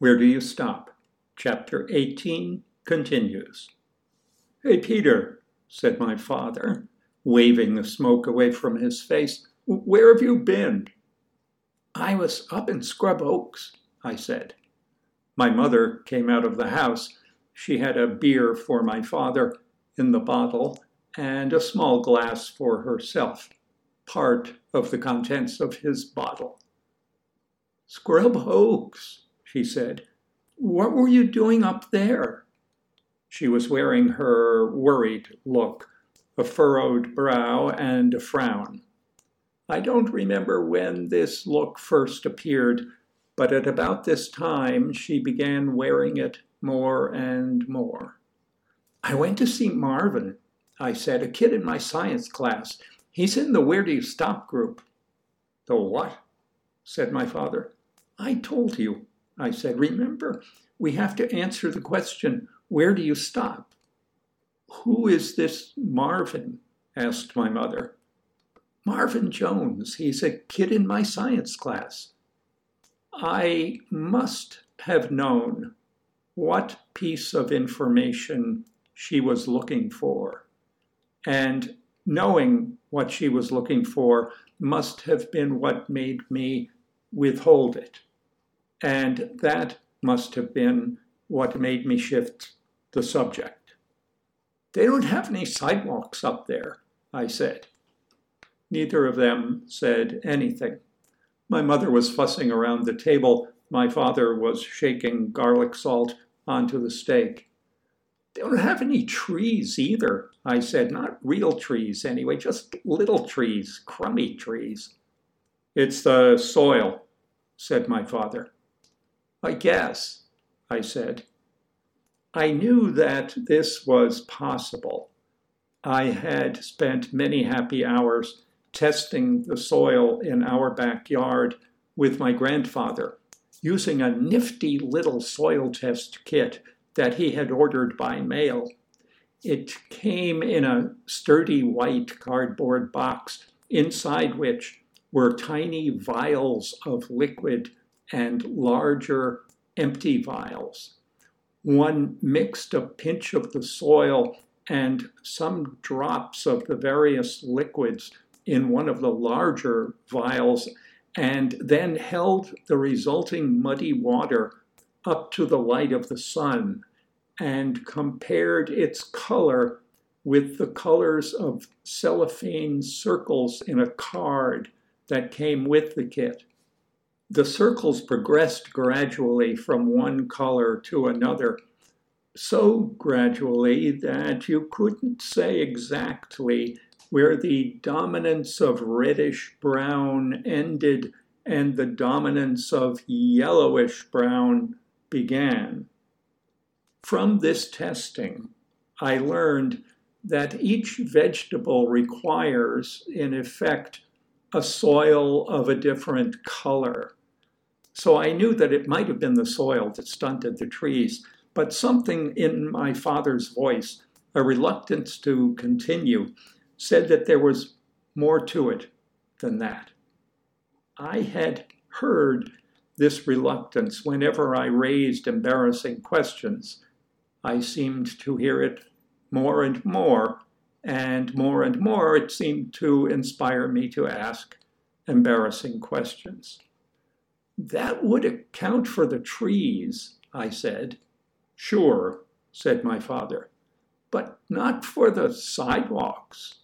Where do you stop? Chapter 18 continues. Hey, Peter, said my father, waving the smoke away from his face. Where have you been? I was up in Scrub Oaks, I said. My mother came out of the house. She had a beer for my father in the bottle and a small glass for herself, part of the contents of his bottle. Scrub Oaks, she said. What were you doing up there? She was wearing her worried look, a furrowed brow and a frown. I don't remember when this look first appeared, but at about this time she began wearing it more and more. I went to see Marvin, I said, a kid in my science class. He's in the Where Do You Stop group. The what? said my father. I told you, I said. Remember, we have to answer the question where do you stop? Who is this Marvin? asked my mother. Marvin Jones. He's a kid in my science class. I must have known what piece of information she was looking for. And knowing what she was looking for must have been what made me withhold it. And that must have been what made me shift the subject. They don't have any sidewalks up there, I said. Neither of them said anything. My mother was fussing around the table. My father was shaking garlic salt onto the steak. They don't have any trees either, I said. Not real trees, anyway, just little trees, crummy trees. It's the soil, said my father. I guess, I said. I knew that this was possible. I had spent many happy hours testing the soil in our backyard with my grandfather using a nifty little soil test kit that he had ordered by mail. It came in a sturdy white cardboard box, inside which were tiny vials of liquid and larger empty vials. One mixed a pinch of the soil and some drops of the various liquids in one of the larger vials and then held the resulting muddy water up to the light of the sun and compared its color with the colors of cellophane circles in a card that came with the kit. The circles progressed gradually from one color to another, so gradually that you couldn't say exactly where the dominance of reddish brown ended and the dominance of yellowish brown began. From this testing, I learned that each vegetable requires, in effect, a soil of a different color. So I knew that it might have been the soil that stunted the trees, but something in my father's voice, a reluctance to continue, said that there was more to it than that. I had heard this reluctance whenever I raised embarrassing questions I seemed to hear it more and more, and more and more it seemed to inspire me to ask embarrassing questions. That would account for the trees, I said. Sure, said my father, but not for the sidewalks.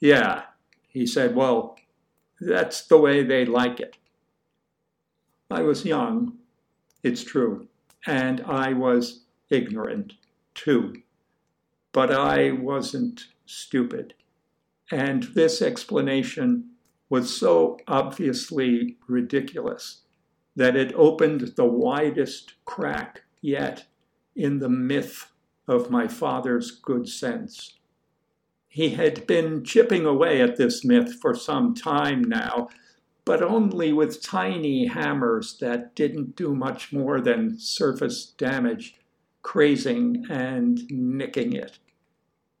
Yeah, he said, well, that's the way they like it. I was young, it's true, and I was ignorant too. But I wasn't stupid. And this explanation was so obviously ridiculous that it opened the widest crack yet in the myth of my father's good sense. He had been chipping away at this myth for some time now, but only with tiny hammers that didn't do much more than surface damage crazing and nicking it.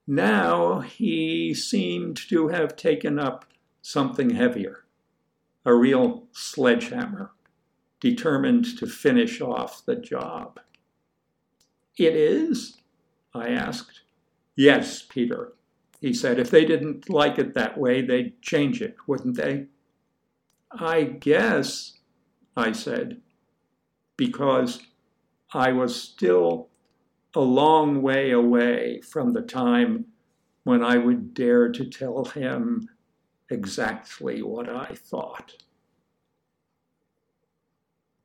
Now he seemed to have taken up something heavier, a real sledgehammer, determined to finish off the job. It is? I asked. Yes, Peter. He said if they didn't like it that way, they'd change it, wouldn't they? I guess, I said, because I was still a long way away from the time when I would dare to tell him exactly what I thought.